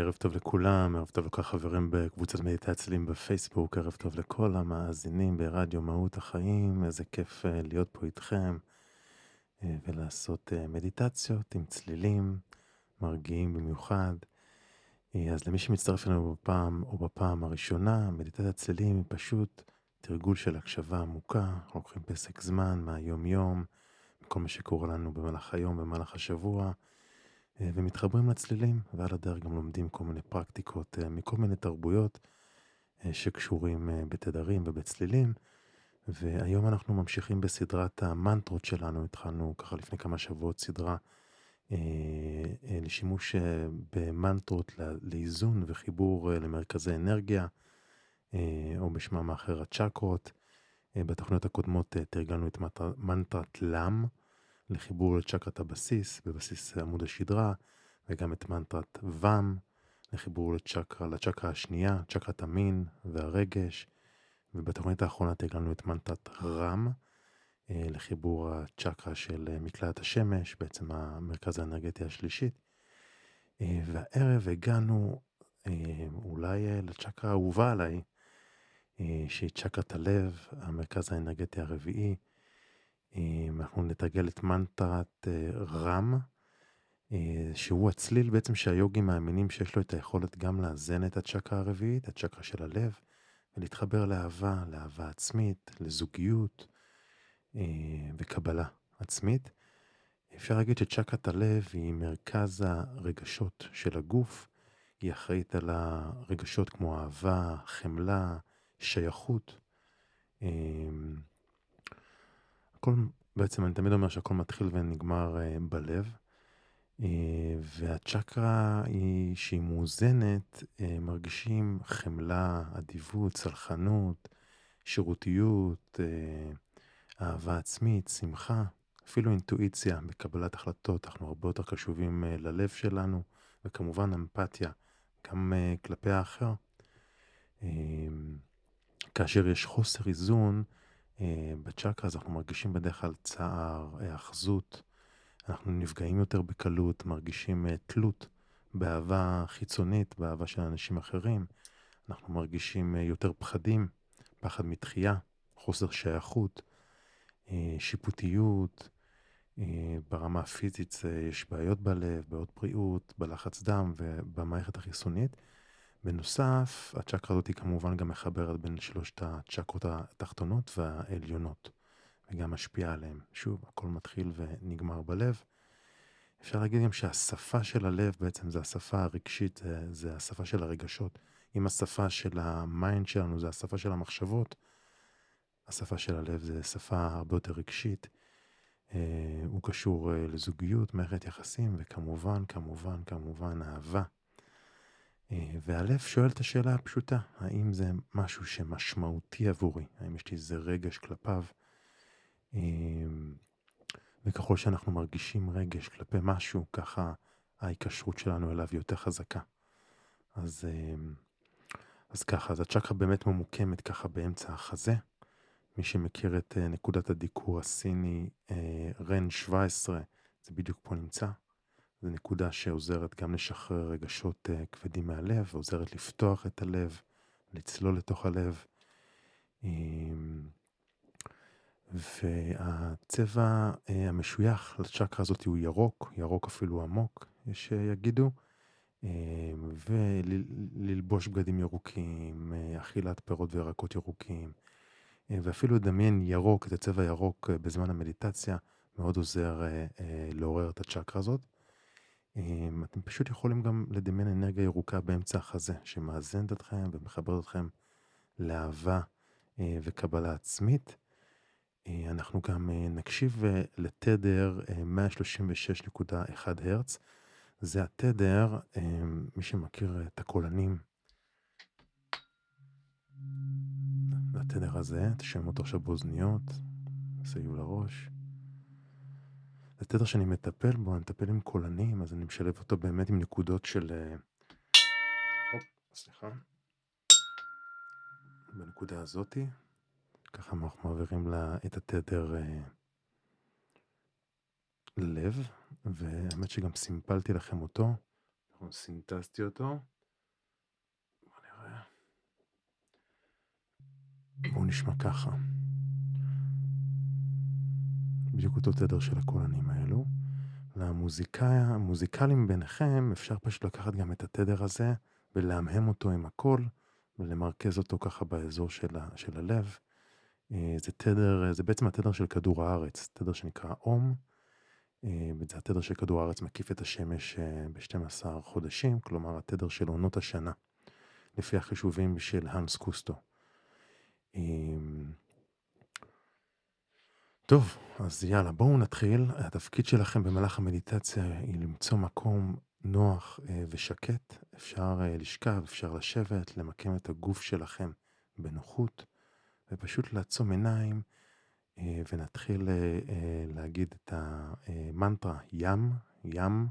היי, ערב טוב לכולם, ערב טוב לכל החברים בקבוצת מדיטציה בפייסבוק, ערב טוב לכל המאזינים ברדיו מהות החיים, איזה כיף אה, להיות פה איתכם אה, ולעשות אה, מדיטציות עם צלילים מרגיעים במיוחד. אז למי שמצטרף אלינו בפעם או בפעם הראשונה, מדיטציית צלילים היא פשוט תרגול של הקשבה עמוקה, לוקחים פסק זמן מהיום יום, מכל מה שקורה לנו במהלך היום, במהלך השבוע. אה, ומתחברים לצלילים, ועל הדרך גם לומדים כל מיני פרקטיקות אה, מכל מיני תרבויות אה, שקשורים בתדרים ובצלילים. והיום אנחנו ממשיכים בסדרת המנטרות שלנו, התחלנו ככה לפני כמה שבועות סדרה לשימוש במנטרות לאיזון וחיבור למרכזי אנרגיה, או בשמם האחר הצ'קרות. בתוכניות הקודמות תרגלנו את מנטרת לם. לחיבור לצ'קרת הבסיס, בבסיס עמוד השדרה, וגם את מנטרת ואם, לחיבור לצ'קרה, לצ'קרה השנייה, צ'קרת המין והרגש, ובתוכנית האחרונה תגלנו את מנטרת רם, אה, לחיבור הצ'קרה של אה, מקלעת השמש, בעצם המרכז האנרגטי השלישית. אה, והערב הגענו אולי לצ'קרה האהובה עליי, שהיא צ'קרת הלב, המרכז האנרגטי הרביעי. אנחנו נתרגל את מנטרת אה, רם, אה, שהוא הצליל בעצם שהיוגים מאמינים שיש לו את היכולת גם לאזן את הצ'קרה הרביעית, הצ'קרה של הלב, ולהתחבר לאהבה, לאהבה עצמית, לזוגיות אה, וקבלה עצמית. אפשר להגיד שצ'קרת הלב היא מרכז הרגשות של הגוף, היא אחראית על הרגשות כמו אהבה, חמלה, שייכות. הכל, בעצם אני תמיד אומר שהכל מתחיל ונגמר uh, בלב. Uh, והצ'קרה היא, שהיא מאוזנת, uh, מרגישים חמלה, אדיבות, צלחנות, שירותיות, אהבה עצמית, שמחה, אפילו אינטואיציה בקבלת החלטות. אנחנו הרבה יותר קשובים ללב שלנו, וכמובן אמפתיה, גם כלפי האחר. כאשר יש חוסר איזון, אה, בצ'קרה אז אנחנו מרגישים בדרך כלל צער, היאחזות, אנחנו נפגעים יותר בקלות, מרגישים אה, תלות באהבה חיצונית, באהבה של אנשים אחרים, אנחנו מרגישים אה, יותר פחדים, פחד מתחייה, חוסר שייכות, שיפוטיות, ברמה הפיזית יש בעיות בלב, בעיות בריאות, בלחץ דם ובמערכת החיסונית. בנוסף, הצ'קרה הזאת היא כמובן גם מחברת בין שלושת הצ'קרות התחתונות והעליונות, וגם משפיעה עליהן. שוב, הכל מתחיל ונגמר בלב. אפשר להגיד גם שהשפה של הלב בעצם זה השפה הרגשית, זה, זה השפה של הרגשות. אם השפה של ה mind שלנו זה השפה של המחשבות, השפה של הלב זה שפה הרבה יותר רגשית. אה, הוא קשור אה, לזוגיות, מערכת יחסים, וכמובן, כמובן, כמובן, אהבה. אה, והלב שואל את השאלה הפשוטה, האם זה משהו שמשמעותי עבורי? האם יש לי איזה רגש כלפיו? אה, וככל שאנחנו מרגישים רגש כלפי משהו, ככה ההיקשרות שלנו אליו יותר חזקה. אז, אה, אז ככה, אז הצ'קרה באמת ממוקמת ככה באמצע החזה. מי שמכיר את נקודת הדיקור הסיני, רן 17, זה בדיוק פה נמצא. זו נקודה שעוזרת גם לשחרר רגשות uh, כבדים מהלב, ועוזרת לפתוח את הלב, לצלול לתוך הלב. Um, והצבע uh, המשוייך לצ'קרה הזאת הוא ירוק, ירוק אפילו עמוק, יש שיגידו, um, וללבוש בגדים ירוקים, uh, אכילת פירות וירקות ירוקים, ואפילו לדמיין ירוק, את הצבע ירוק uh, בזמן המדיטציה, מאוד עוזר לעורר את הצ'קרה הזאת. אמ, אתם פשוט יכולים גם לדמיין אנרגיה ירוקה באמצע החזה, שמאזנת אתכם ומחברת אתכם לאהבה אה, וקבלה עצמית. אה, אנחנו גם אה, נקשיב לתדר 136.1 הרץ. זה התדר, מי שמכיר את הקולנים, התדר הזה, תשמעו אותו עכשיו באוזניות, סייעו לראש. זה תדר שאני מטפל בו, אני מטפל עם קולנים, אז אני משלב אותו באמת עם נקודות של... אה, הופ, סליחה. בנקודה הזאתי, ככה אנחנו מעבירים לה את התדר אה, לב, והאמת שגם סימפלתי לכם אותו, סינטזתי אותו. בוא נראה. והוא נשמע ככה. בדיוק אותו תדר של הקולנים האלו. למוזיקאים ביניכם אפשר פשוט לקחת גם את התדר הזה ולהמהם אותו עם הקול ולמרכז אותו ככה באזור של, ה, של הלב. אה, זה תדר, זה בעצם התדר של כדור הארץ, תדר שנקרא אום. אה, זה התדר של כדור הארץ מקיף את השמש אה, ב-12 חודשים, כלומר התדר של עונות השנה, לפי החישובים של האנס קוסטו. טוב, אז יאללה, בואו נתחיל. התפקיד שלכם במהלך המדיטציה היא למצוא מקום נוח אה, ושקט. אפשר אה, לשכב, אפשר לשבת, למקם את הגוף שלכם בנוחות, ופשוט לעצום עיניים, אה, ונתחיל להגיד את המנטרה ים, ים.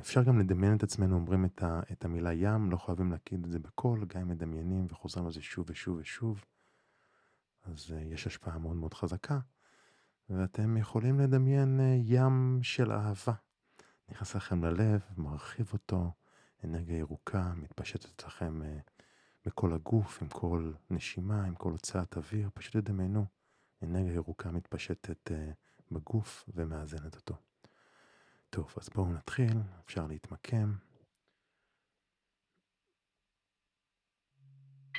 אפשר גם לדמיין את עצמנו אומרים את המילה ים, לא חייבים להגיד את זה בקול, גם אם מדמיינים וחוזרים על זה שוב ושוב ושוב. אז אה, יש השפעה מאוד מאוד חזקה, ואתם יכולים לדמיין אה, ים של אהבה. נכנס לכם ללב, מרחיב אותו, אנרגיה ירוקה, מתפשטת לכם אה, בכל הגוף, עם כל נשימה, עם כל הוצאת אוויר, פשוט תדמיינו, אנרגיה ירוקה מתפשטת בגוף ומאזנת אותו. טוב, אז בואו נתחיל, אפשר להתמקם.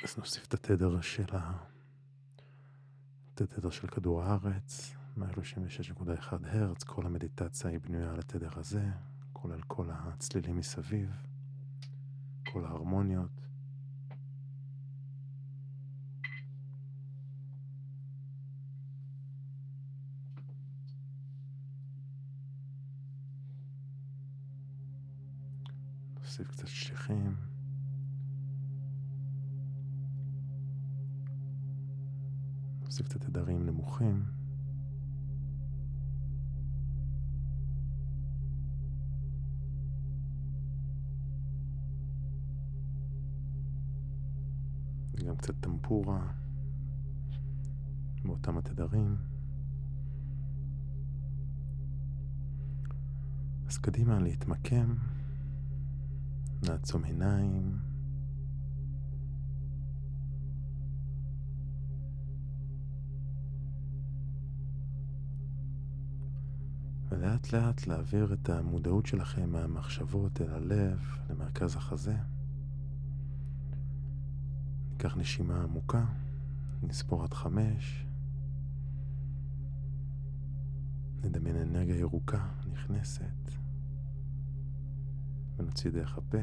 אז נוסיף את התדר של ה... התדר של כדור הארץ, 136.1 הרץ, כל המדיטציה היא בנויה על התדר הזה, כולל כל הצלילים מסביב, כל ההרמוניות. נוסיף קצת שליחים. נוסיף קצת תדרים נמוכים. גם קצת טמפורה באותם התדרים. אז קדימה להתמקם, נעצום עיניים. ולאט לאט להעביר את המודעות שלכם מהמחשבות אל הלב, למרכז החזה. ניקח נשימה עמוקה, נספור עד חמש. נדמיין אנרגיה ירוקה נכנסת, ונוציא דרך הפה.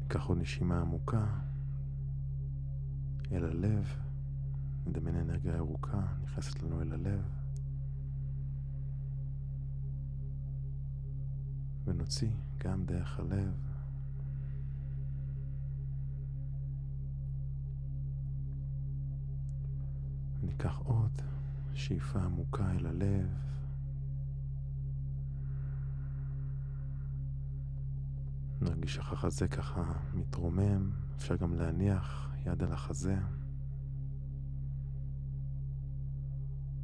ניקח עוד נשימה עמוקה. אל הלב, נדמיין אנרגיה ירוקה נכנסת לנו אל הלב, ונוציא גם דרך הלב. ניקח עוד שאיפה עמוקה אל הלב. נרגיש איך החזה ככה מתרומם, אפשר גם להניח יד על החזה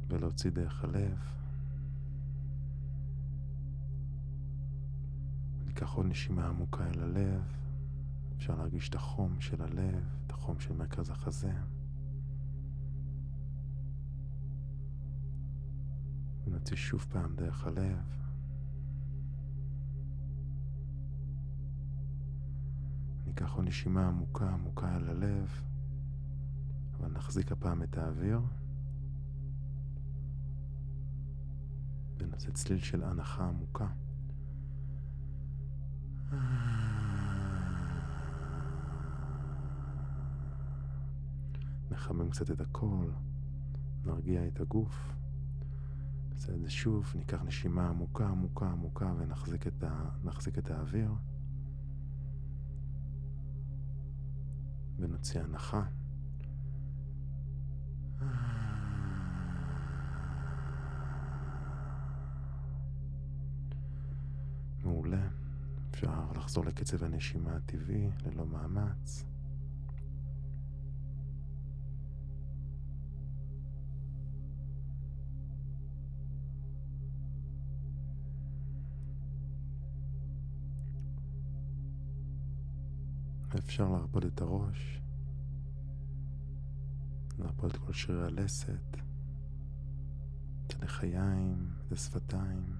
ולהוציא דרך הלב. ניקח עוד נשימה עמוקה אל הלב, אפשר להרגיש את החום של הלב, את החום של מרכז החזה. ונוציא שוב פעם דרך הלב. ניקח עוד נשימה עמוקה עמוקה על הלב, אבל נחזיק הפעם את האוויר. ונעשה צליל של הנחה עמוקה. נחמם קצת את הקול, נרגיע את הגוף. נעשה את זה שוב, ניקח נשימה עמוקה, עמוקה, עמוקה ונחזיק את, ה... את האוויר. ונוציא הנחה. מעולה. אפשר לחזור לקצב הנשימה הטבעי ללא מאמץ. אפשר להרפות את הראש, להרפות את כל שרירי הלסת, את הלחיים, את השפתיים.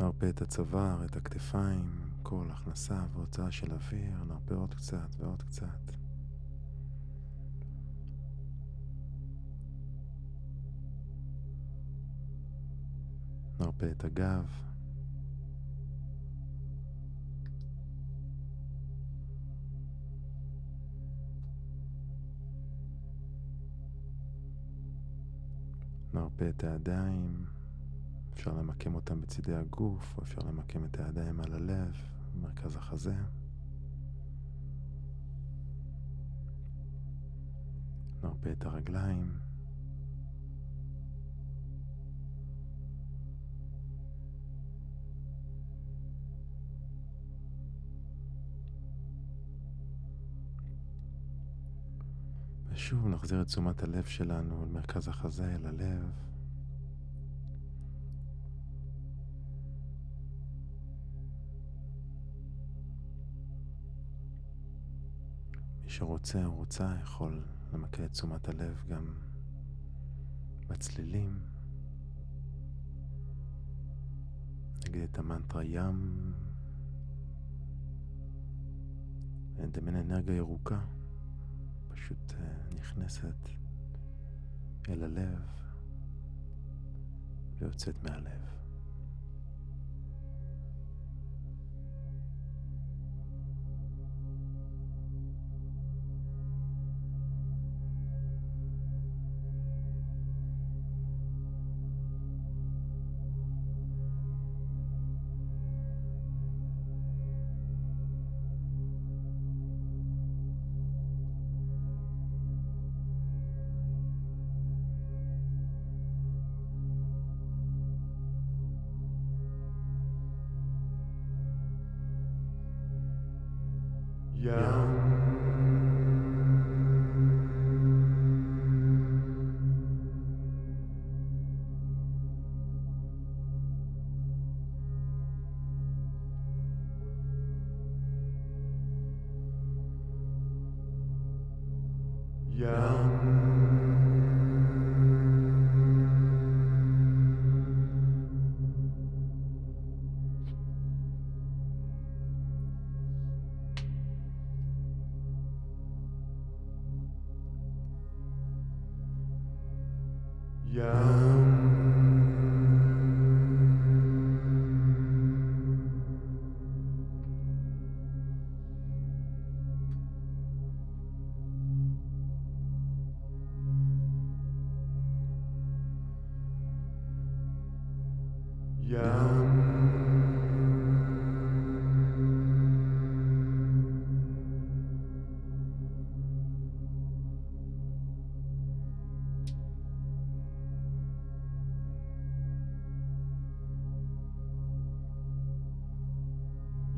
נרפה את הצוואר, את הכתפיים, כל הכנסה והוצאה של אוויר, נרפה עוד קצת ועוד קצת. נרפה את הגב. נרפה את הידיים, אפשר למקם אותם בצידי הגוף, או אפשר למקם את הידיים על הלב, במרכז החזה. נרפה את הרגליים. ושוב נחזיר את תשומת הלב שלנו אל מרכז החזה, אל הלב. מי שרוצה או רוצה יכול למקד את תשומת הלב גם בצלילים. נגיד את המנטרה ים, נדמיין אנרגיה ירוקה. פשוט אה, נכנסת אל הלב ויוצאת מהלב. young.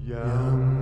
Young.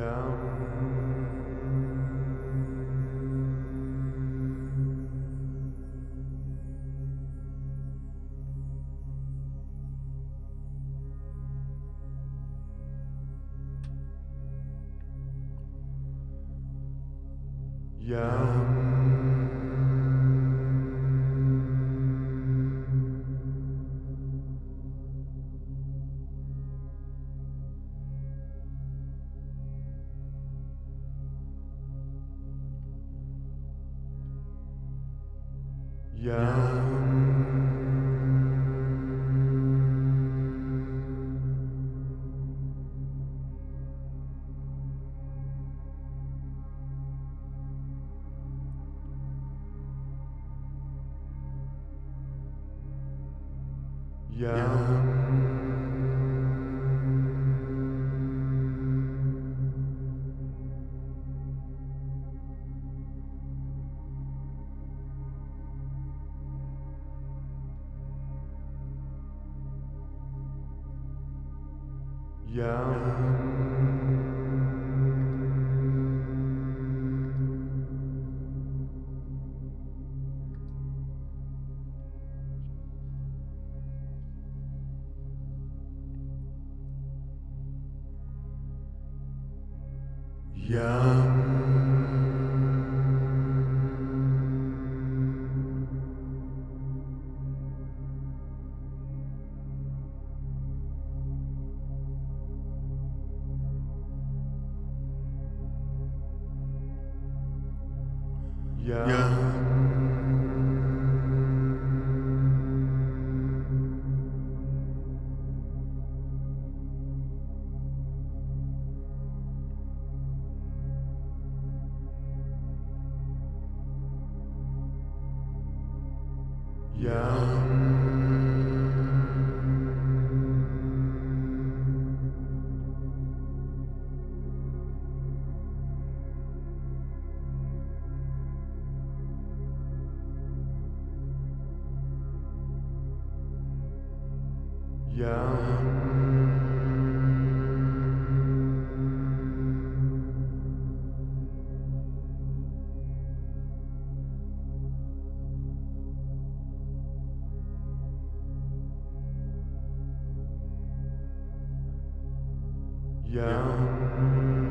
down. young. Yeah. yeah. Young.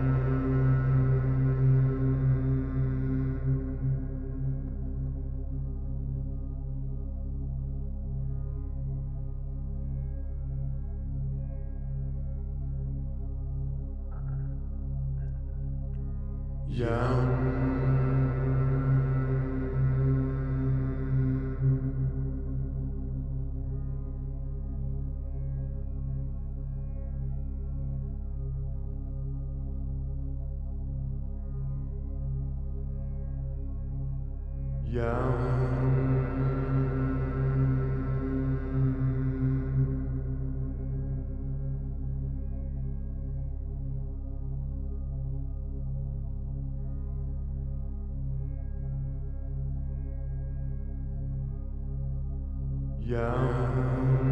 Amen.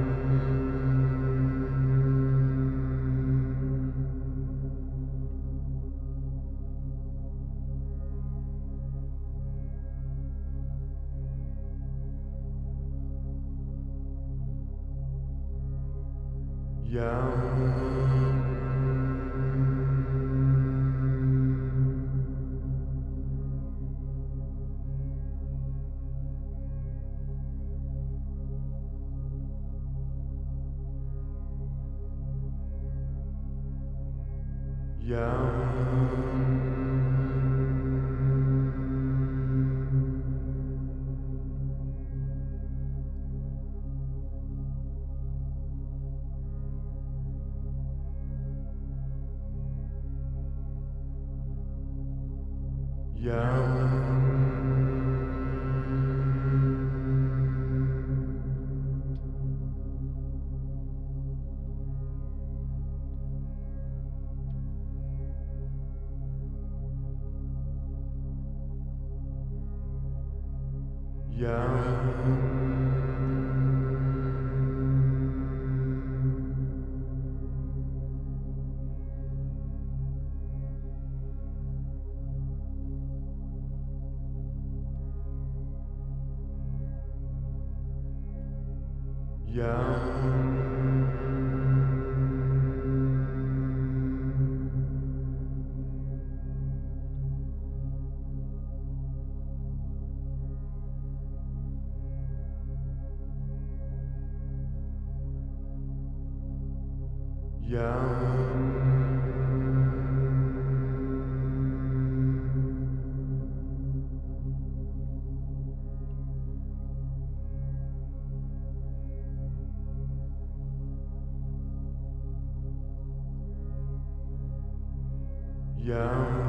Yeah.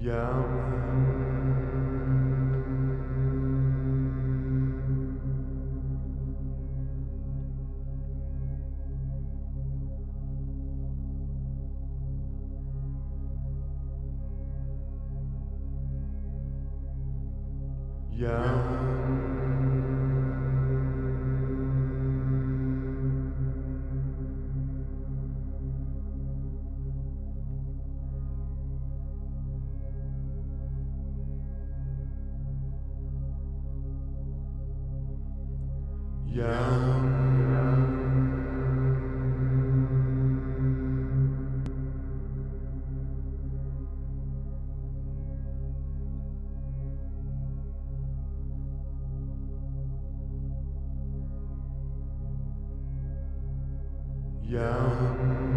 Yum. Yum.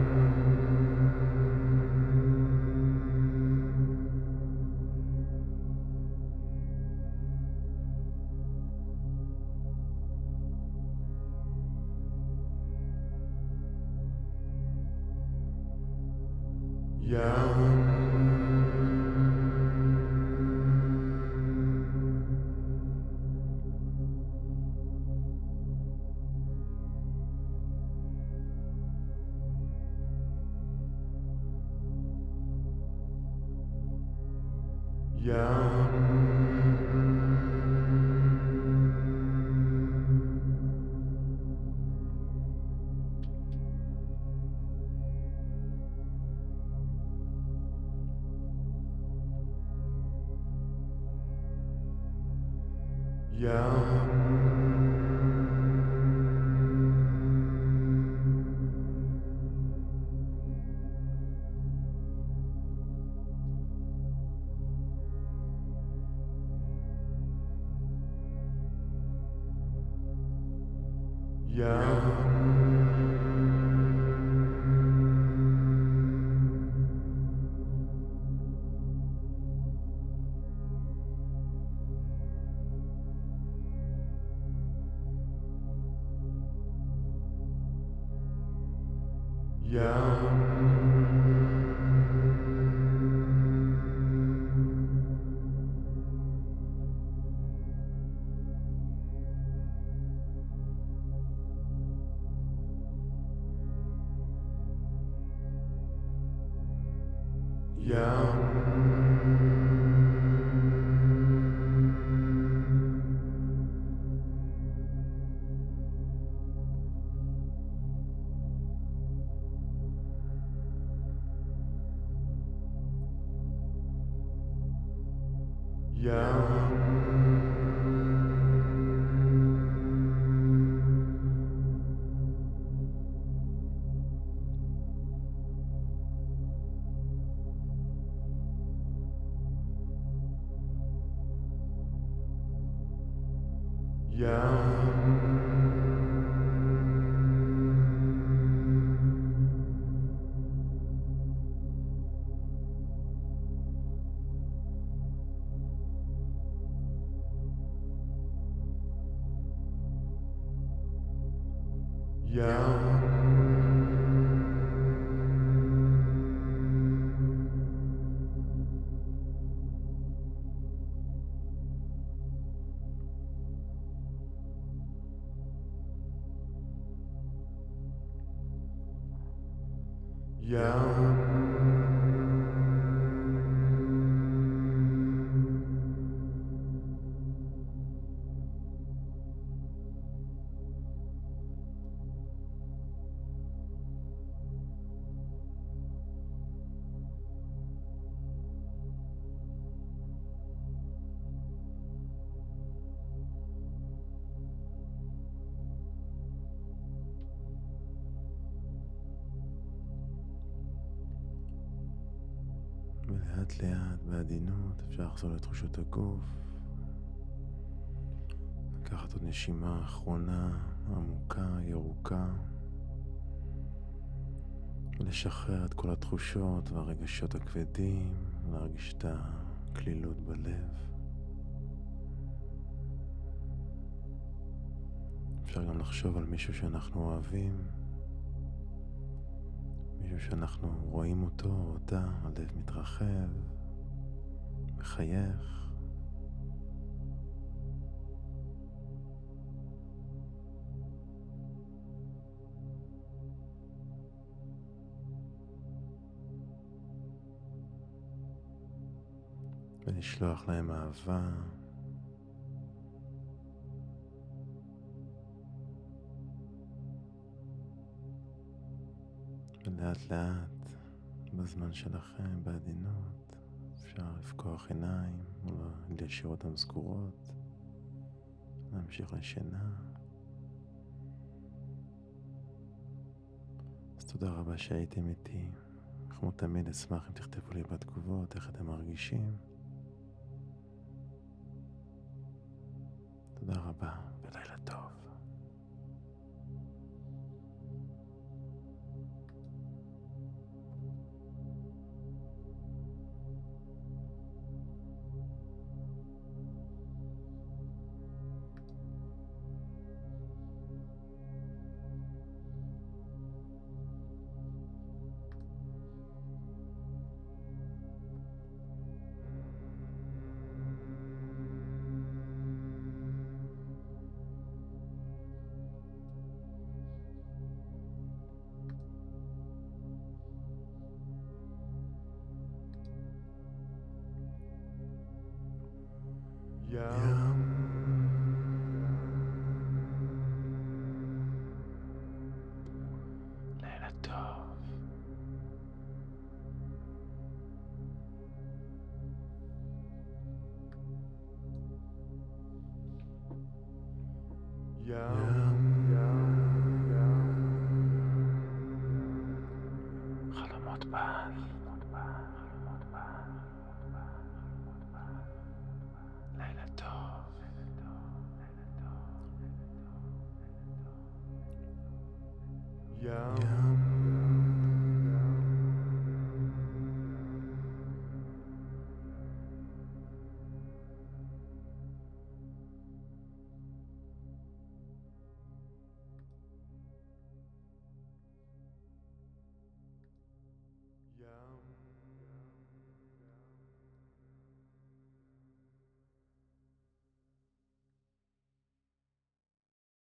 Yeah. ולאט אפשר לחזור לתחושות הגוף. לקחת עוד נשימה אחרונה, עמוקה, ירוקה. ולשחרר את כל התחושות והרגשות הכבדים, להרגיש את הקלילות בלב. אפשר גם לחשוב על מישהו שאנחנו אוהבים. מישהו שאנחנו רואים אותו או אותה, הלב מתרחב, מחייך. ולשלוח להם אהבה. ולאט לאט, בזמן שלכם, בעדינות, אפשר לפקוח עיניים, או להשאיר אותן סגורות, להמשיך לשינה. אז תודה רבה שהייתם איתי. כמו תמיד אשמח אם תכתבו לי בתגובות איך אתם מרגישים. תודה רבה ולילה טוב. guitar.